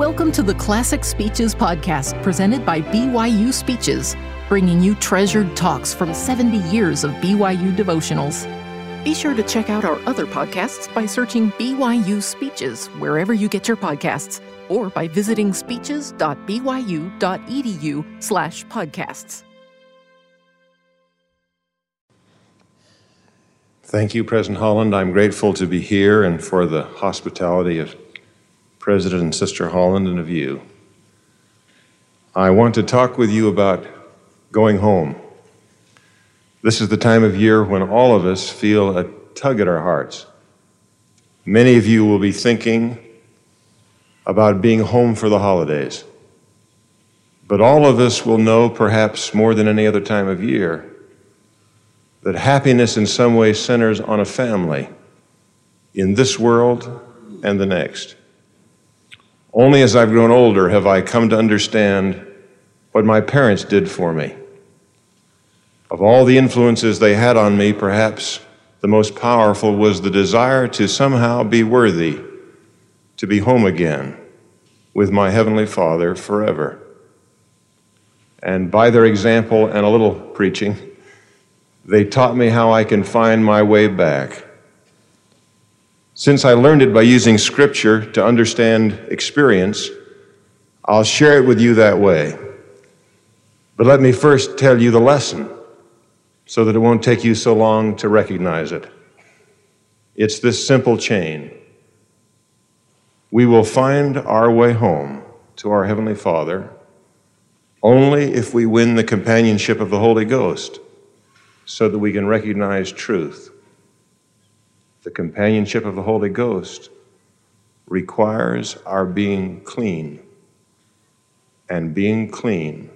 Welcome to the Classic Speeches podcast presented by BYU Speeches, bringing you treasured talks from 70 years of BYU devotionals. Be sure to check out our other podcasts by searching BYU Speeches wherever you get your podcasts or by visiting speeches.byu.edu slash podcasts. Thank you, President Holland. I'm grateful to be here and for the hospitality of President and Sister Holland and of you. I want to talk with you about going home. This is the time of year when all of us feel a tug at our hearts. Many of you will be thinking about being home for the holidays. But all of us will know, perhaps more than any other time of year, that happiness in some way centers on a family in this world and the next. Only as I've grown older have I come to understand what my parents did for me. Of all the influences they had on me, perhaps the most powerful was the desire to somehow be worthy to be home again with my Heavenly Father forever. And by their example and a little preaching, they taught me how I can find my way back since I learned it by using Scripture to understand experience, I'll share it with you that way. But let me first tell you the lesson so that it won't take you so long to recognize it. It's this simple chain. We will find our way home to our Heavenly Father only if we win the companionship of the Holy Ghost so that we can recognize truth the companionship of the Holy Ghost requires our being clean. And being clean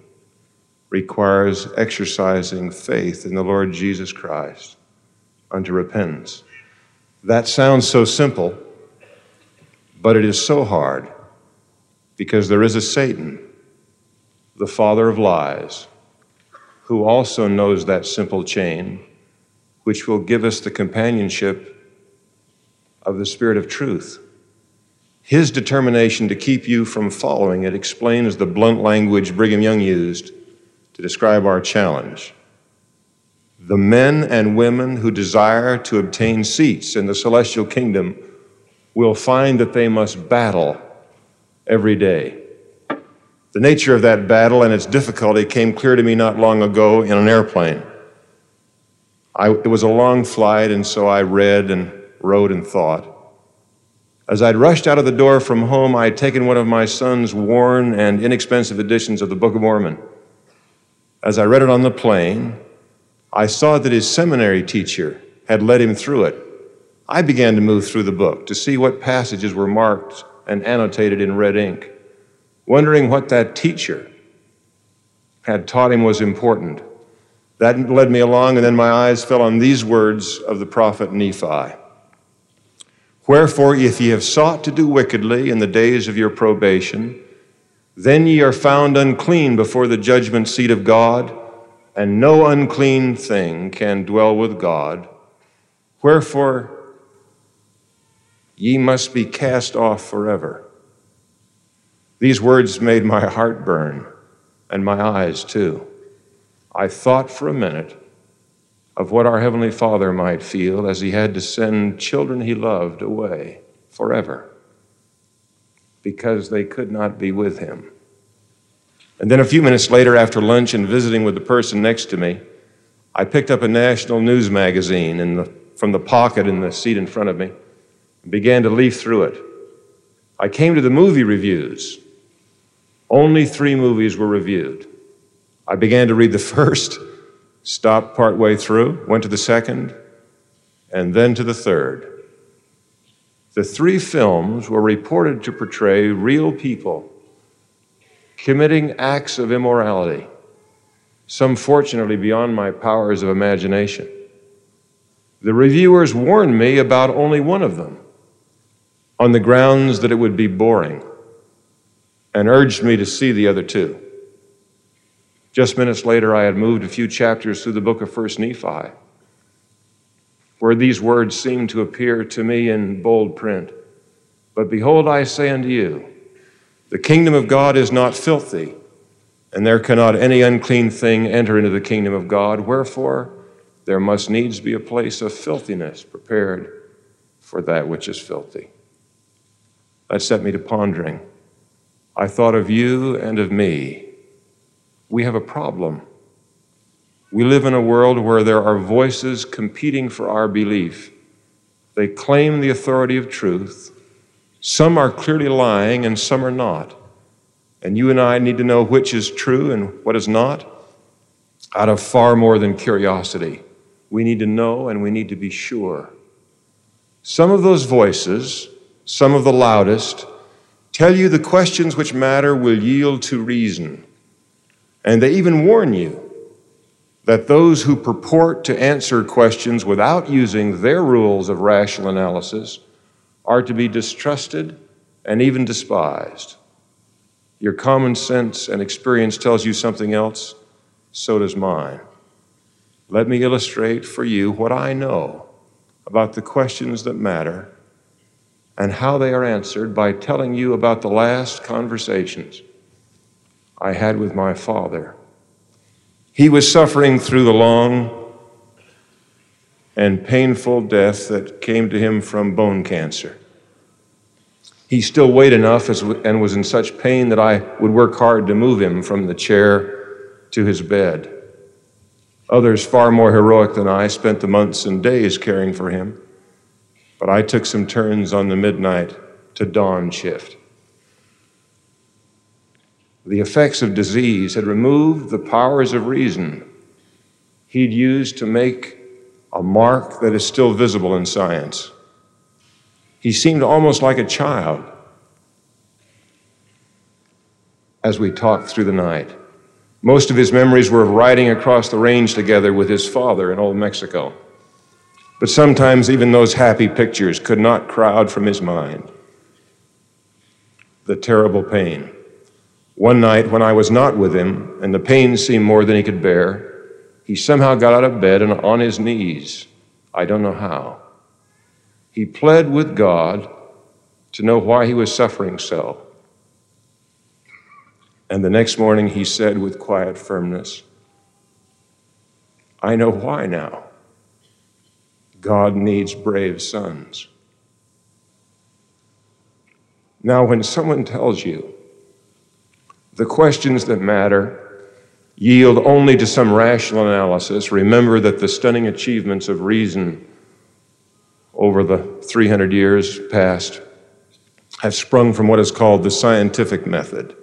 requires exercising faith in the Lord Jesus Christ unto repentance. That sounds so simple, but it is so hard because there is a Satan, the father of lies, who also knows that simple chain, which will give us the companionship of the Spirit of truth. His determination to keep you from following it explains the blunt language Brigham Young used to describe our challenge. The men and women who desire to obtain seats in the celestial kingdom will find that they must battle every day. The nature of that battle and its difficulty came clear to me not long ago in an airplane. I, it was a long flight, and so I read and wrote and thought. As I'd rushed out of the door from home, I had taken one of my son's worn and inexpensive editions of the Book of Mormon. As I read it on the plane, I saw that his seminary teacher had led him through it. I began to move through the book to see what passages were marked and annotated in red ink, wondering what that teacher had taught him was important. That led me along, and then my eyes fell on these words of the prophet Nephi. Wherefore, if ye have sought to do wickedly in the days of your probation, then ye are found unclean before the judgment seat of God, and no unclean thing can dwell with God. Wherefore, ye must be cast off forever. These words made my heart burn, and my eyes too. I thought for a minute of what our Heavenly Father might feel as He had to send children He loved away forever because they could not be with Him. And then a few minutes later, after lunch and visiting with the person next to me, I picked up a national news magazine the, from the pocket in the seat in front of me and began to leaf through it. I came to the movie reviews. Only three movies were reviewed. I began to read the first stopped partway through, went to the second, and then to the third. The three films were reported to portray real people committing acts of immorality, some fortunately beyond my powers of imagination. The reviewers warned me about only one of them on the grounds that it would be boring and urged me to see the other two. Just minutes later, I had moved a few chapters through the book of 1st Nephi, where these words seemed to appear to me in bold print. But behold, I say unto you, The kingdom of God is not filthy, and there cannot any unclean thing enter into the kingdom of God. Wherefore, there must needs be a place of filthiness prepared for that which is filthy. That set me to pondering. I thought of you and of me. We have a problem. We live in a world where there are voices competing for our belief. They claim the authority of truth. Some are clearly lying and some are not. And you and I need to know which is true and what is not out of far more than curiosity. We need to know and we need to be sure. Some of those voices, some of the loudest, tell you the questions which matter will yield to reason. And they even warn you that those who purport to answer questions without using their rules of rational analysis are to be distrusted and even despised. Your common sense and experience tells you something else, so does mine. Let me illustrate for you what I know about the questions that matter and how they are answered by telling you about the last conversations I had with my father he was suffering through the long and painful death that came to him from bone cancer. He still weighed enough and was in such pain that I would work hard to move him from the chair to his bed. Others, far more heroic than I, spent the months and days caring for him, but I took some turns on the midnight to dawn shift. The effects of disease had removed the powers of reason he'd used to make a mark that is still visible in science. He seemed almost like a child as we talked through the night. Most of his memories were of riding across the range together with his father in Old Mexico. But sometimes even those happy pictures could not crowd from his mind the terrible pain one night, when I was not with him and the pain seemed more than he could bear, he somehow got out of bed and on his knees. I don't know how. He pled with God to know why he was suffering so. And the next morning he said with quiet firmness, I know why now. God needs brave sons. Now, when someone tells you the questions that matter yield only to some rational analysis. Remember that the stunning achievements of reason over the 300 years past have sprung from what is called the scientific method.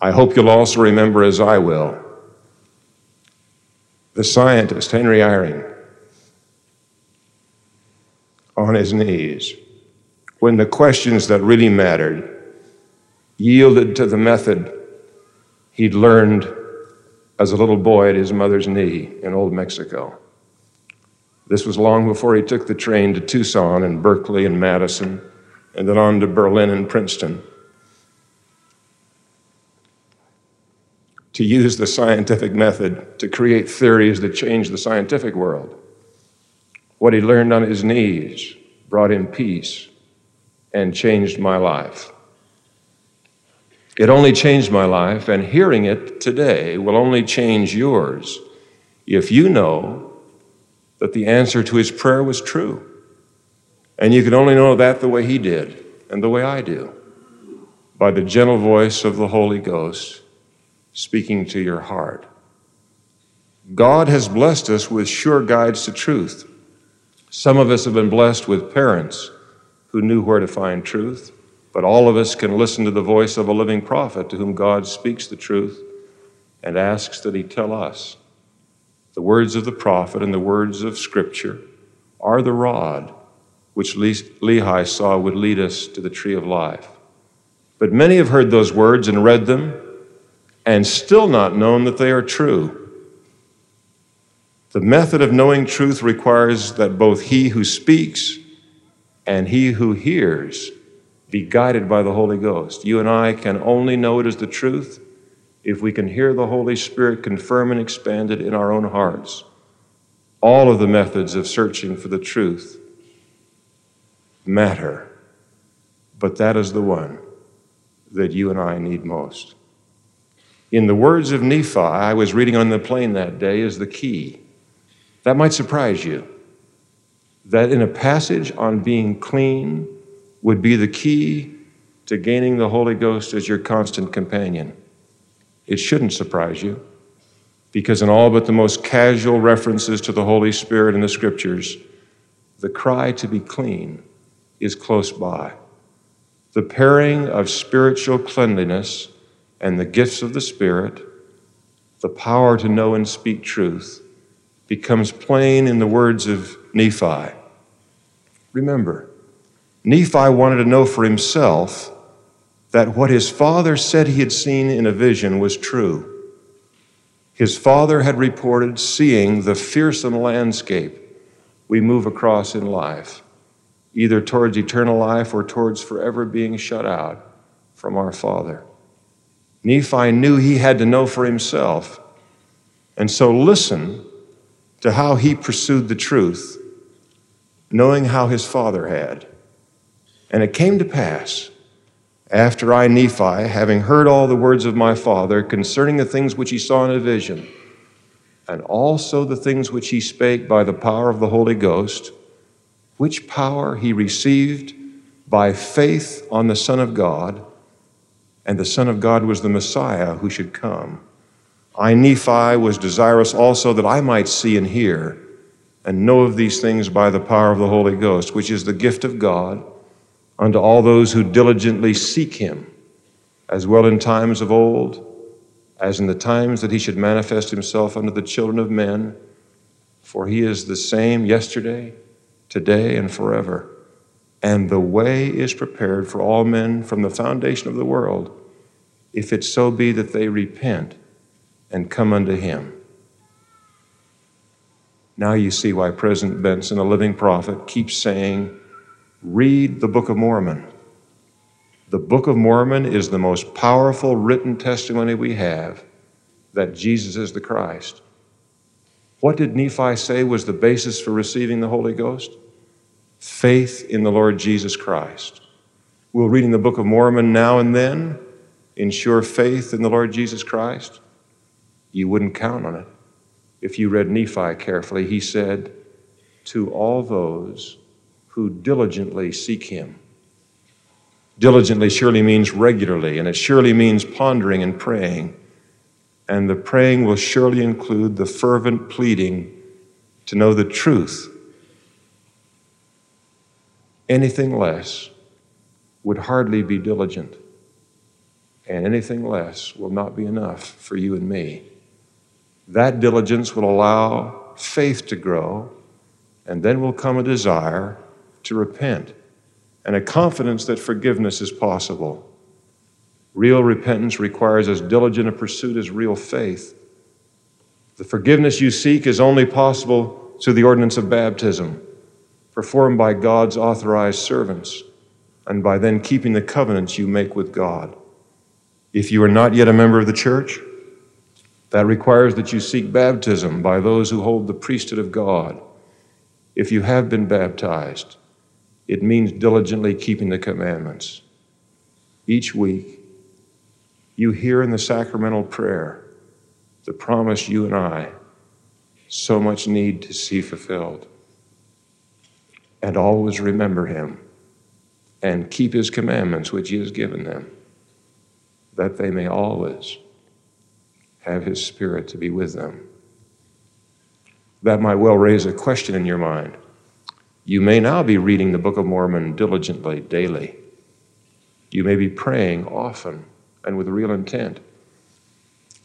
I hope you'll also remember, as I will, the scientist, Henry Eyring, on his knees, when the questions that really mattered yielded to the method he'd learned as a little boy at his mother's knee in Old Mexico. This was long before he took the train to Tucson and Berkeley and Madison, and then on to Berlin and Princeton. To use the scientific method to create theories that changed the scientific world. What he learned on his knees brought him peace and changed my life. It only changed my life, and hearing it today will only change yours if you know that the answer to his prayer was true. And you can only know that the way he did and the way I do by the gentle voice of the Holy Ghost speaking to your heart. God has blessed us with sure guides to truth. Some of us have been blessed with parents who knew where to find truth. But all of us can listen to the voice of a living prophet to whom God speaks the truth and asks that he tell us. The words of the prophet and the words of Scripture are the rod which Lehi saw would lead us to the tree of life. But many have heard those words and read them and still not known that they are true. The method of knowing truth requires that both he who speaks and he who hears be guided by the Holy Ghost. You and I can only know it as the truth if we can hear the Holy Spirit confirm and expand it in our own hearts. All of the methods of searching for the truth matter, but that is the one that you and I need most. In the words of Nephi, I was reading on the plane that day, is the key. That might surprise you. That in a passage on being clean would be the key to gaining the Holy Ghost as your constant companion. It shouldn't surprise you, because in all but the most casual references to the Holy Spirit in the Scriptures, the cry to be clean is close by. The pairing of spiritual cleanliness and the gifts of the Spirit, the power to know and speak truth, becomes plain in the words of Nephi. Remember, Nephi wanted to know for himself that what his father said he had seen in a vision was true. His father had reported seeing the fearsome landscape we move across in life, either towards eternal life or towards forever being shut out from our Father. Nephi knew he had to know for himself. And so listen to how he pursued the truth, knowing how his father had. And it came to pass, after I, Nephi, having heard all the words of my father concerning the things which he saw in a vision, and also the things which he spake by the power of the Holy Ghost, which power he received by faith on the Son of God, and the Son of God was the Messiah who should come. I, Nephi, was desirous also that I might see and hear and know of these things by the power of the Holy Ghost, which is the gift of God unto all those who diligently seek him, as well in times of old as in the times that he should manifest himself unto the children of men. For he is the same yesterday, today, and forever. And the way is prepared for all men from the foundation of the world, if it so be that they repent and come unto him. Now you see why President Benson, a living prophet, keeps saying, Read the Book of Mormon. The Book of Mormon is the most powerful written testimony we have that Jesus is the Christ. What did Nephi say was the basis for receiving the Holy Ghost? Faith in the Lord Jesus Christ. We'll read in the Book of Mormon now and then, ensure faith in the Lord Jesus Christ. You wouldn't count on it. If you read Nephi carefully, he said, To all those who diligently seek him. Diligently surely means regularly, and it surely means pondering and praying. And the praying will surely include the fervent pleading to know the truth. Anything less would hardly be diligent, and anything less will not be enough for you and me. That diligence will allow faith to grow, and then will come a desire to repent and a confidence that forgiveness is possible. Real repentance requires as diligent a pursuit as real faith. The forgiveness you seek is only possible through the ordinance of baptism, performed by God's authorized servants, and by then keeping the covenants you make with God. If you are not yet a member of the church, that requires that you seek baptism by those who hold the priesthood of God. If you have been baptized, it means diligently keeping the commandments. Each week, you hear in the sacramental prayer the promise you and I so much need to see fulfilled. And always remember him and keep his commandments which he has given them, that they may always have his spirit to be with them. That might well raise a question in your mind. You may now be reading the Book of Mormon diligently, daily. You may be praying often and with real intent.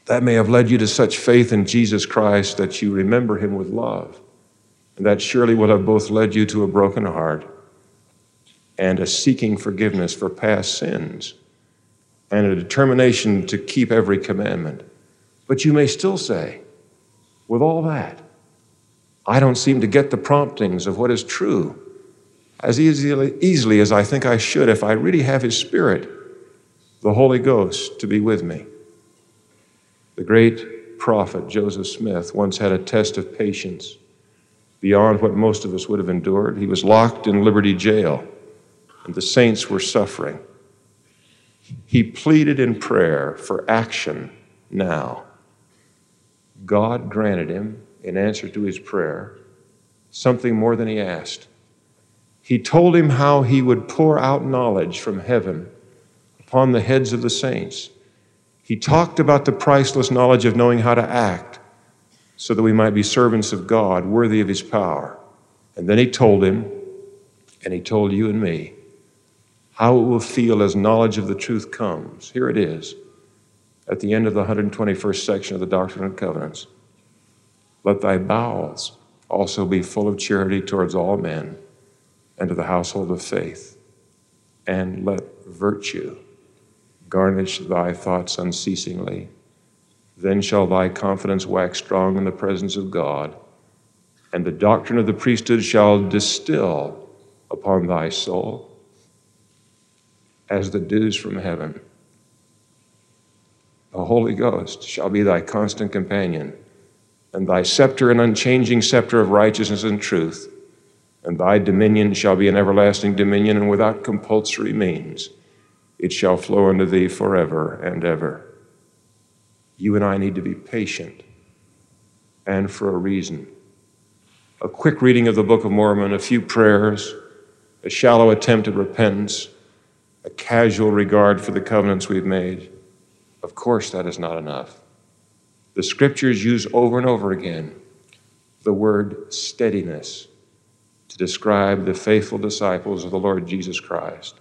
That may have led you to such faith in Jesus Christ that you remember him with love. And that surely will have both led you to a broken heart and a seeking forgiveness for past sins and a determination to keep every commandment. But you may still say, with all that, I don't seem to get the promptings of what is true as easily, easily as I think I should if I really have His Spirit, the Holy Ghost, to be with me. The great prophet Joseph Smith once had a test of patience beyond what most of us would have endured. He was locked in Liberty Jail, and the saints were suffering. He pleaded in prayer for action now. God granted him, in answer to his prayer, something more than he asked. He told him how he would pour out knowledge from heaven upon the heads of the saints. He talked about the priceless knowledge of knowing how to act so that we might be servants of God, worthy of his power. And then he told him, and he told you and me, how it will feel as knowledge of the truth comes. Here it is at the end of the 121st section of the Doctrine and Covenants. Let thy bowels also be full of charity towards all men and to the household of faith, and let virtue garnish thy thoughts unceasingly. Then shall thy confidence wax strong in the presence of God, and the doctrine of the priesthood shall distill upon thy soul as the dews from heaven. The Holy Ghost shall be thy constant companion, and thy scepter an unchanging scepter of righteousness and truth, and thy dominion shall be an everlasting dominion, and without compulsory means it shall flow unto thee forever and ever. You and I need to be patient, and for a reason. A quick reading of the Book of Mormon, a few prayers, a shallow attempt at repentance, a casual regard for the covenants we've made. Of course, that is not enough. The scriptures use over and over again the word steadiness to describe the faithful disciples of the Lord Jesus Christ.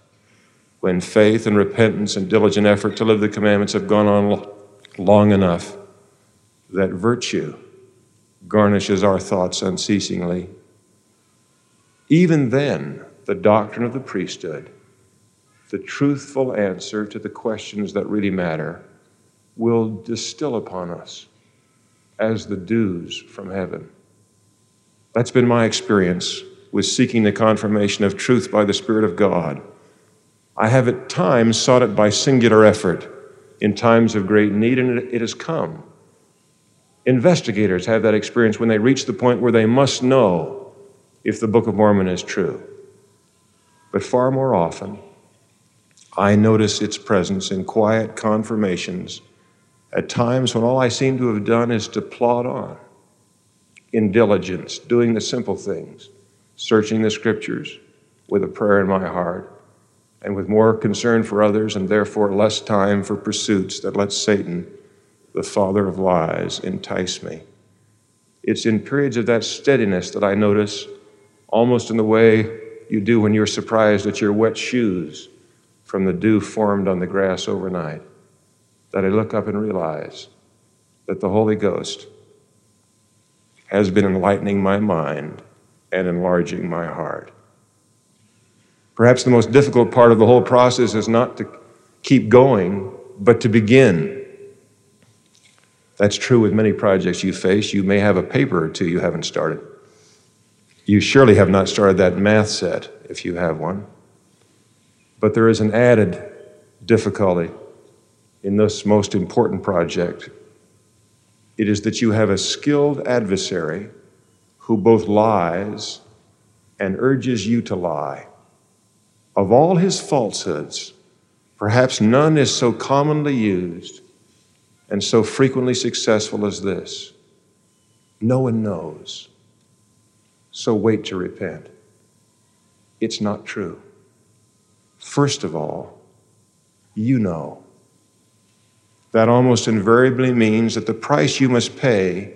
When faith and repentance and diligent effort to live the commandments have gone on long enough, that virtue garnishes our thoughts unceasingly. Even then, the doctrine of the priesthood, the truthful answer to the questions that really matter, will distill upon us as the dews from heaven. That's been my experience with seeking the confirmation of truth by the Spirit of God. I have at times sought it by singular effort in times of great need, and it has come. Investigators have that experience when they reach the point where they must know if the Book of Mormon is true. But far more often, I notice its presence in quiet confirmations at times when all I seem to have done is to plod on in diligence, doing the simple things, searching the scriptures with a prayer in my heart, and with more concern for others and therefore less time for pursuits that let Satan, the father of lies, entice me. It's in periods of that steadiness that I notice, almost in the way you do when you're surprised at your wet shoes from the dew formed on the grass overnight that I look up and realize that the Holy Ghost has been enlightening my mind and enlarging my heart. Perhaps the most difficult part of the whole process is not to keep going, but to begin. That's true with many projects you face. You may have a paper or two you haven't started. You surely have not started that math set if you have one. But there is an added difficulty in this most important project. It is that you have a skilled adversary who both lies and urges you to lie. Of all his falsehoods, perhaps none is so commonly used and so frequently successful as this. No one knows. So wait to repent. It's not true. First of all, you know. That almost invariably means that the price you must pay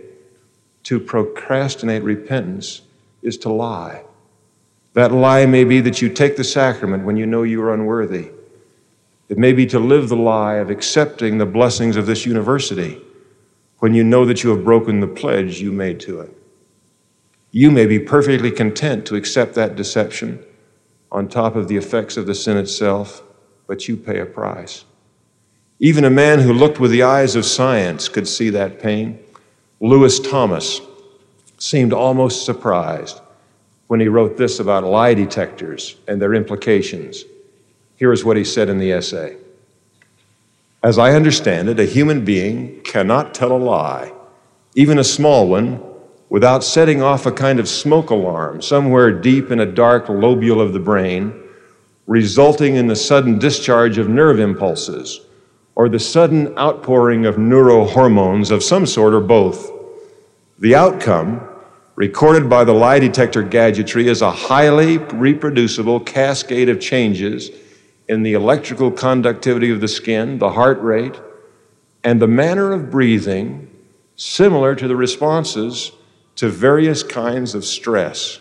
to procrastinate repentance is to lie. That lie may be that you take the sacrament when you know you are unworthy. It may be to live the lie of accepting the blessings of this university when you know that you have broken the pledge you made to it. You may be perfectly content to accept that deception on top of the effects of the sin itself, but you pay a price. Even a man who looked with the eyes of science could see that pain. Lewis Thomas seemed almost surprised when he wrote this about lie detectors and their implications. Here is what he said in the essay As I understand it, a human being cannot tell a lie, even a small one, without setting off a kind of smoke alarm somewhere deep in a dark lobule of the brain resulting in the sudden discharge of nerve impulses or the sudden outpouring of neurohormones of some sort or both. The outcome, recorded by the lie detector gadgetry, is a highly reproducible cascade of changes in the electrical conductivity of the skin, the heart rate, and the manner of breathing, similar to the responses to various kinds of stress.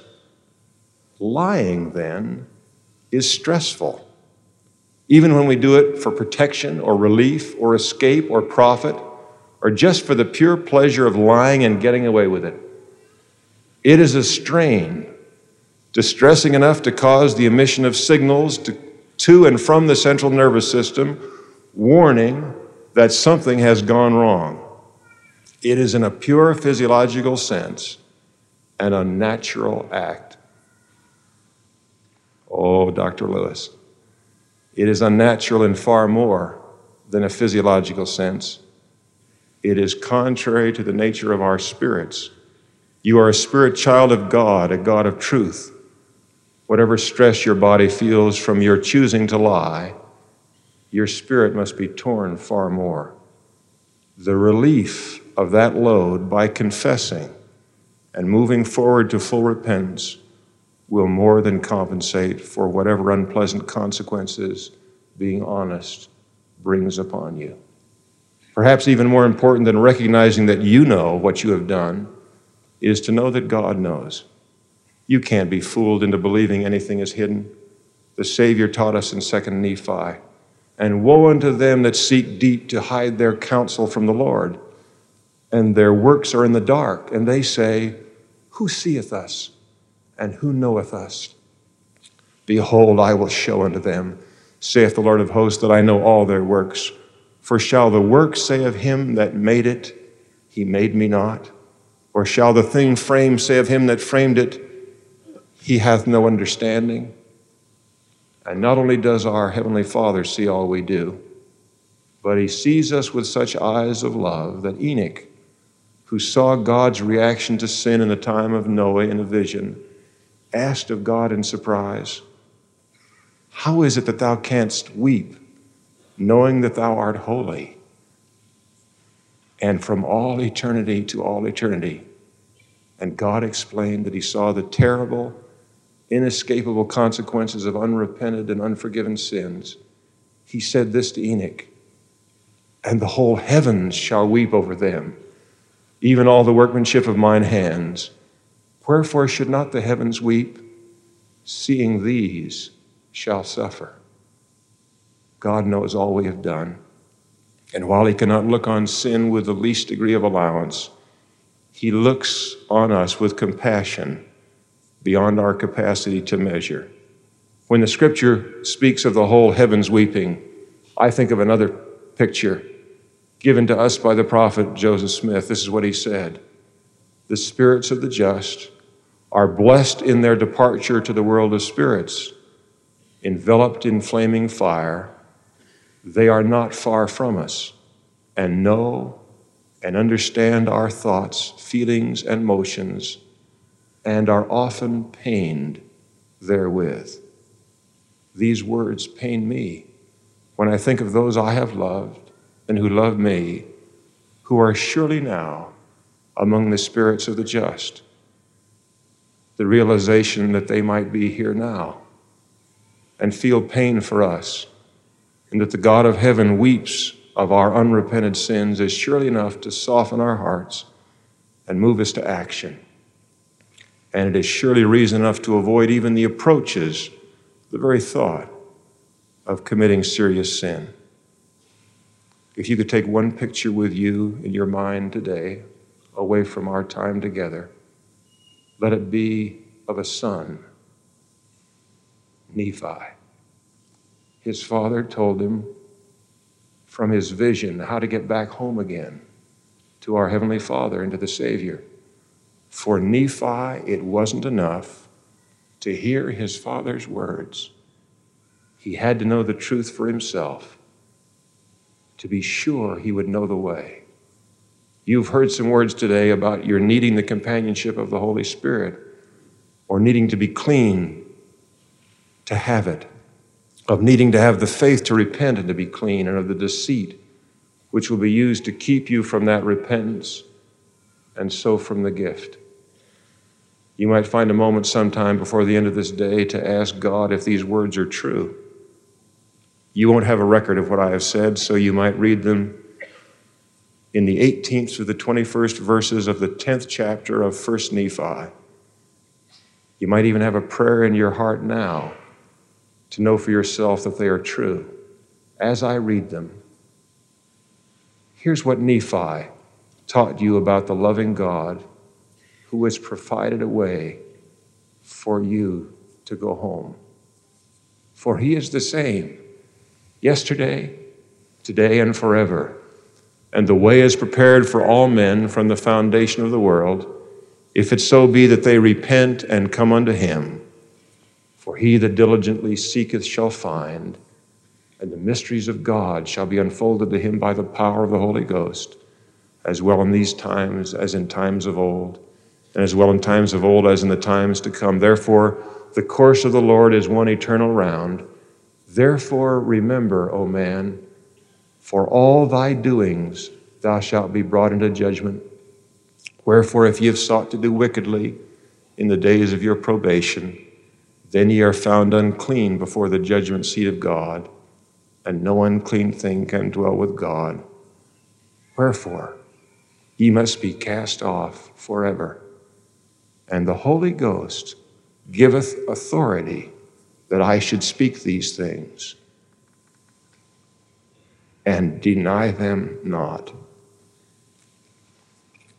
Lying, then, is stressful. Even when we do it for protection or relief or escape or profit or just for the pure pleasure of lying and getting away with it. It is a strain, distressing enough to cause the emission of signals to, to and from the central nervous system, warning that something has gone wrong. It is, in a pure physiological sense, an unnatural act. Oh, Dr. Lewis, it is unnatural in far more than a physiological sense. It is contrary to the nature of our spirits. You are a spirit child of God, a God of truth. Whatever stress your body feels from your choosing to lie, your spirit must be torn far more. The relief of that load by confessing and moving forward to full repentance will more than compensate for whatever unpleasant consequences being honest brings upon you. Perhaps even more important than recognizing that you know what you have done is to know that God knows. You can't be fooled into believing anything is hidden. The Savior taught us in 2nd Nephi, and woe unto them that seek deep to hide their counsel from the Lord, and their works are in the dark, and they say, Who seeth us? And who knoweth us? Behold, I will show unto them, saith the Lord of hosts, that I know all their works. For shall the work say of him that made it, He made me not? Or shall the thing framed say of him that framed it, He hath no understanding? And not only does our Heavenly Father see all we do, but He sees us with such eyes of love that Enoch, who saw God's reaction to sin in the time of Noah in a vision, asked of God in surprise, How is it that thou canst weep, knowing that thou art holy? And from all eternity to all eternity. And God explained that he saw the terrible, inescapable consequences of unrepented and unforgiven sins. He said this to Enoch, and the whole heavens shall weep over them, even all the workmanship of mine hands. Wherefore should not the heavens weep, seeing these shall suffer? God knows all we have done. And while He cannot look on sin with the least degree of allowance, He looks on us with compassion beyond our capacity to measure. When the scripture speaks of the whole heavens weeping, I think of another picture given to us by the prophet Joseph Smith. This is what he said The spirits of the just are blessed in their departure to the world of spirits, enveloped in flaming fire. They are not far from us and know and understand our thoughts, feelings, and motions, and are often pained therewith. These words pain me when I think of those I have loved and who love me, who are surely now among the spirits of the just the realization that they might be here now and feel pain for us, and that the God of heaven weeps of our unrepented sins is surely enough to soften our hearts and move us to action. And it is surely reason enough to avoid even the approaches, the very thought of committing serious sin. If you could take one picture with you in your mind today, away from our time together, let it be of a son, Nephi. His father told him from his vision how to get back home again to our Heavenly Father and to the Savior. For Nephi, it wasn't enough to hear his father's words. He had to know the truth for himself to be sure he would know the way. You've heard some words today about your needing the companionship of the Holy Spirit or needing to be clean to have it. of needing to have the faith to repent and to be clean, and of the deceit which will be used to keep you from that repentance and so from the gift. You might find a moment sometime before the end of this day to ask God if these words are true. You won't have a record of what I have said, so you might read them in the 18th through the 21st verses of the 10th chapter of 1st Nephi. You might even have a prayer in your heart now to know for yourself that they are true. As I read them, here's what Nephi taught you about the loving God who has provided a way for you to go home. For he is the same yesterday, today, and forever. And the way is prepared for all men from the foundation of the world, if it so be that they repent and come unto him. For he that diligently seeketh shall find, and the mysteries of God shall be unfolded to him by the power of the Holy Ghost, as well in these times as in times of old and as well in times of old as in the times to come. Therefore, the course of the Lord is one eternal round. Therefore, remember, O man, for all thy doings thou shalt be brought into judgment. Wherefore, if ye have sought to do wickedly in the days of your probation, then ye are found unclean before the judgment seat of God, and no unclean thing can dwell with God. Wherefore, ye must be cast off forever and the Holy Ghost giveth authority that I should speak these things and deny them not.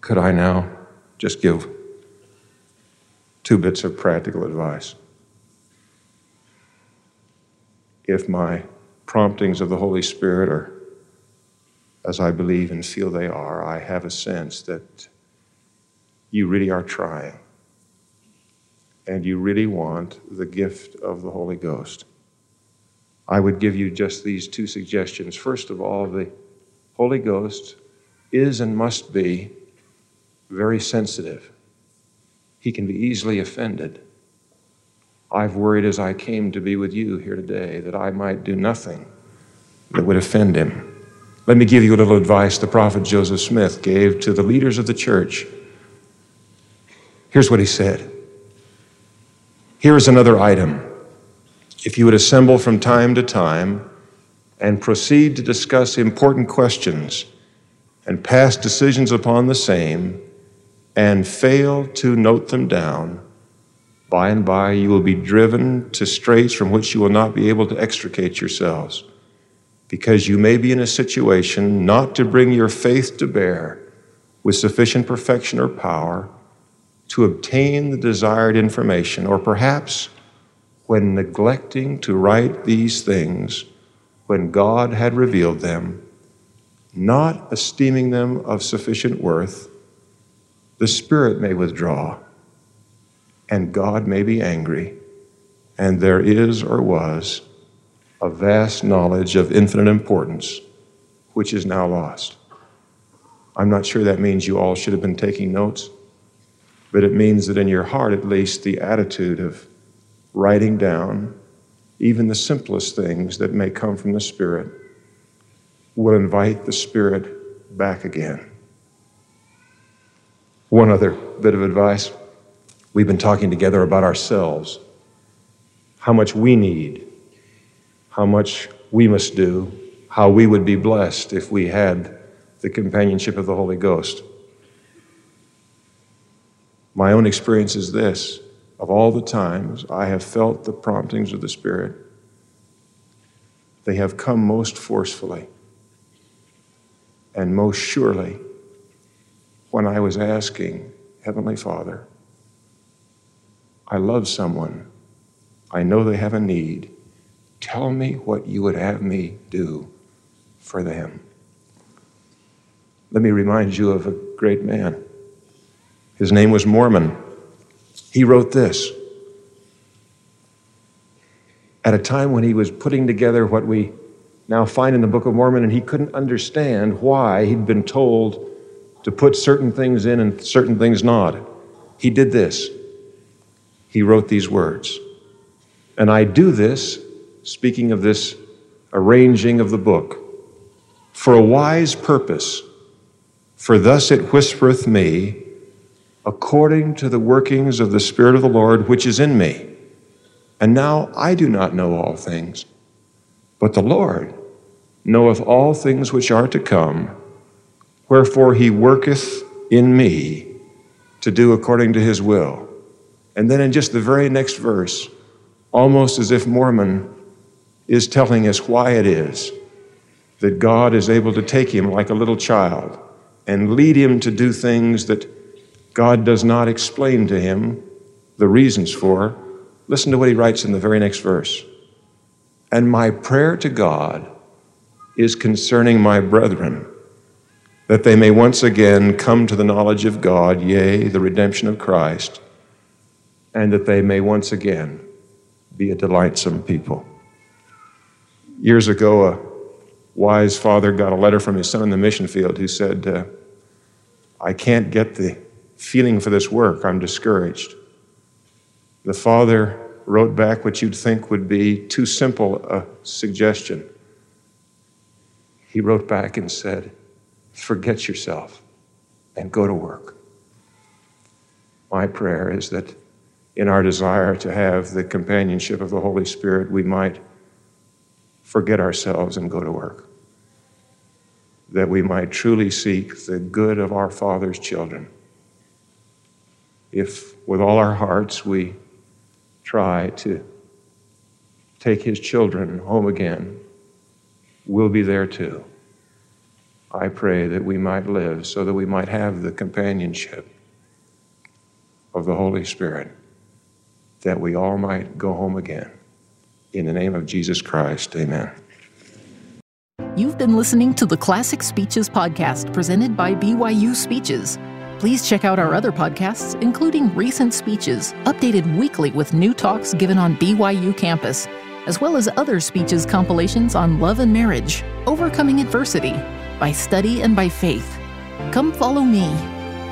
Could I now just give two bits of practical advice? If my promptings of the Holy Spirit are as I believe and feel they are, I have a sense that you really are trying and you really want the gift of the Holy Ghost, I would give you just these two suggestions. First of all, the Holy Ghost is and must be very sensitive. He can be easily offended. I've worried as I came to be with you here today that I might do nothing that would offend him. Let me give you a little advice the prophet Joseph Smith gave to the leaders of the church. Here's what he said here is another item. If you would assemble from time to time and proceed to discuss important questions and pass decisions upon the same and fail to note them down, by and by you will be driven to straits from which you will not be able to extricate yourselves, because you may be in a situation not to bring your faith to bear with sufficient perfection or power to obtain the desired information, or perhaps when neglecting to write these things when God had revealed them, not esteeming them of sufficient worth, the Spirit may withdraw, and God may be angry, and there is or was a vast knowledge of infinite importance which is now lost. I'm not sure that means you all should have been taking notes but it means that in your heart, at least, the attitude of writing down even the simplest things that may come from the Spirit will invite the Spirit back again. One other bit of advice we've been talking together about ourselves, how much we need, how much we must do, how we would be blessed if we had the companionship of the Holy Ghost. My own experience is this of all the times I have felt the promptings of the Spirit, they have come most forcefully and most surely when I was asking, Heavenly Father, I love someone. I know they have a need. Tell me what you would have me do for them. Let me remind you of a great man. His name was Mormon. He wrote this at a time when he was putting together what we now find in the Book of Mormon, and he couldn't understand why he'd been told to put certain things in and certain things not. He did this. He wrote these words And I do this speaking of this arranging of the book, for a wise purpose, for thus it whispereth me, according to the workings of the Spirit of the Lord which is in me. And now I do not know all things, but the Lord knoweth all things which are to come, wherefore he worketh in me to do according to his will. And then in just the very next verse, almost as if Mormon is telling us why it is that God is able to take him like a little child and lead him to do things that God does not explain to him the reasons for. Listen to what he writes in the very next verse. And my prayer to God is concerning my brethren, that they may once again come to the knowledge of God, yea, the redemption of Christ, and that they may once again be a delightsome people. Years ago, a wise father got a letter from his son in the mission field who said, uh, I can't get the feeling for this work. I'm discouraged. The father wrote back what you'd think would be too simple a suggestion. He wrote back and said, Forget yourself and go to work. My prayer is that in our desire to have the companionship of the Holy Spirit, we might forget ourselves and go to work. That we might truly seek the good of our Father's children. If with all our hearts we try to take His children home again, we'll be there too. I pray that we might live so that we might have the companionship of the Holy Spirit, that we all might go home again. In the name of Jesus Christ, amen. You've been listening to the Classic Speeches podcast presented by BYU Speeches. Please check out our other podcasts, including recent speeches, updated weekly with new talks given on BYU campus, as well as other speeches compilations on love and marriage, overcoming adversity, by study and by faith. Come follow me,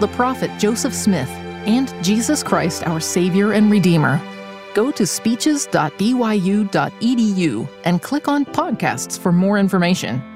the prophet Joseph Smith, and Jesus Christ, our Savior and Redeemer. Go to speeches.byu.edu and click on podcasts for more information.